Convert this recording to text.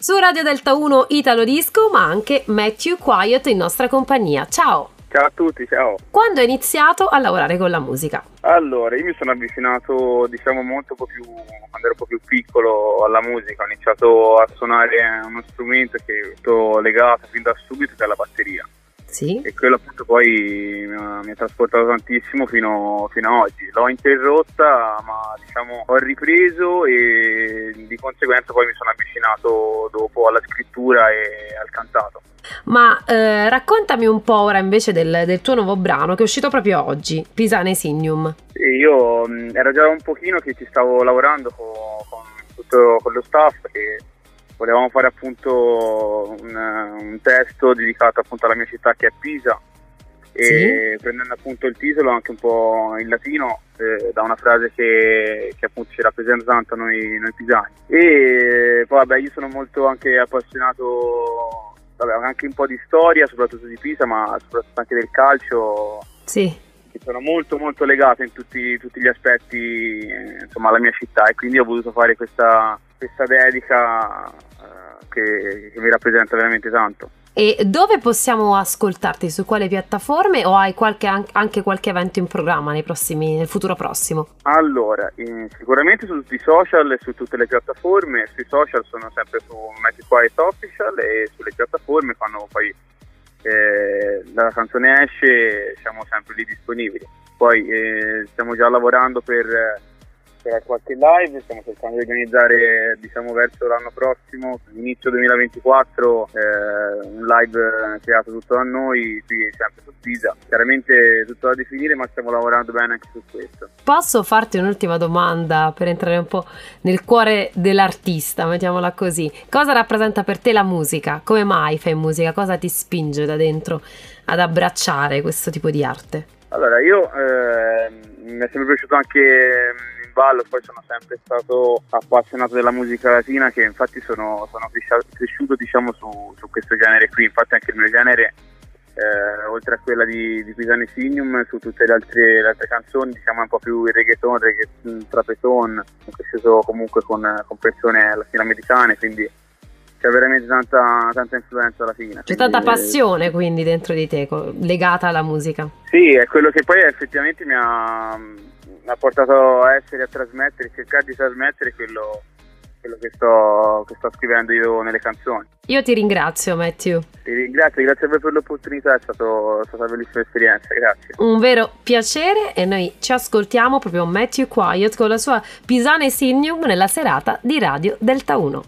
Su Radio Delta 1 Italo Disco, ma anche Matthew Quiet in nostra compagnia. Ciao! Ciao a tutti, ciao. Quando hai iniziato a lavorare con la musica? Allora, io mi sono avvicinato, diciamo, molto un po' più, quando ero un po' più piccolo alla musica. Ho iniziato a suonare uno strumento che è legato fin da subito, che è la batteria. Sì. E quello appunto poi mi ha, trasportato tantissimo fino, fino, a oggi. L'ho interrotta, ma diciamo ho ripreso e conseguenza poi mi sono avvicinato dopo alla scrittura e al cantato. Ma eh, raccontami un po' ora invece del, del, tuo nuovo brano che è uscito proprio oggi, Pisane Signum. Io mh, era già un pochino che ci stavo lavorando con, con, tutto, con lo staff che volevamo fare appunto un, un, testo dedicato appunto alla mia città che è Pisa e sì. prendendo appunto il titolo anche un po' in latino eh, da una frase che, che, appunto ci rappresenta tanto noi, noi pisani e poi vabbè io sono molto anche appassionato vabbè, anche un po' di storia soprattutto di Pisa ma soprattutto anche del calcio sì che sono molto molto legato in tutti, tutti gli aspetti eh, insomma alla mia città e quindi ho voluto fare questa, questa dedica che, che mi rappresenta veramente tanto. E dove possiamo ascoltarti? Su quale piattaforme o hai qualche, anche qualche evento in programma prossimi, nel futuro prossimo? Allora, in, sicuramente su tutti i social e su tutte le piattaforme. Sui social sono sempre su Magic Quiet Official e sulle piattaforme quando poi eh, la canzone esce siamo sempre lì disponibili. Poi eh, stiamo già lavorando per per qualche live, stiamo cercando di organizzare diciamo verso l'anno prossimo, inizio 2024, eh, un live creato tutto da noi, qui sempre su Pisa. Chiaramente tutto da definire ma stiamo lavorando bene anche su questo. Posso farti un'ultima domanda per entrare un po' nel cuore dell'artista, mettiamola così. Cosa rappresenta per te la musica? Come mai fai musica? Cosa ti spinge da dentro ad abbracciare questo tipo di arte? Allora, io eh, mi è sempre piaciuto anche ballo, poi sono sempre stato appassionato della musica latina che infatti sono, sono cresciuto diciamo, su, su, questo genere qui, infatti anche il mio genere eh, oltre a quella di, di Pisane Signum su tutte le altre, le altre, canzoni diciamo un po' più il reggaeton, reggaeton trapeton, ho cresciuto comunque con, con persone latinoamericane quindi c'è veramente tanta, tanta influenza alla fine. C'è tanta passione quindi dentro di te legata alla musica. Sì, è quello che poi effettivamente mi ha, mi ha portato a essere, a trasmettere, cercare di trasmettere quello, quello che, sto, che, sto, scrivendo io nelle canzoni. Io ti ringrazio Matthew. Ti ringrazio, grazie a voi per l'opportunità, è, stato, è stata una bellissima esperienza, grazie. Un vero piacere e noi ci ascoltiamo proprio Matthew Quiet con la sua Pisane Signum nella serata di Radio Delta 1.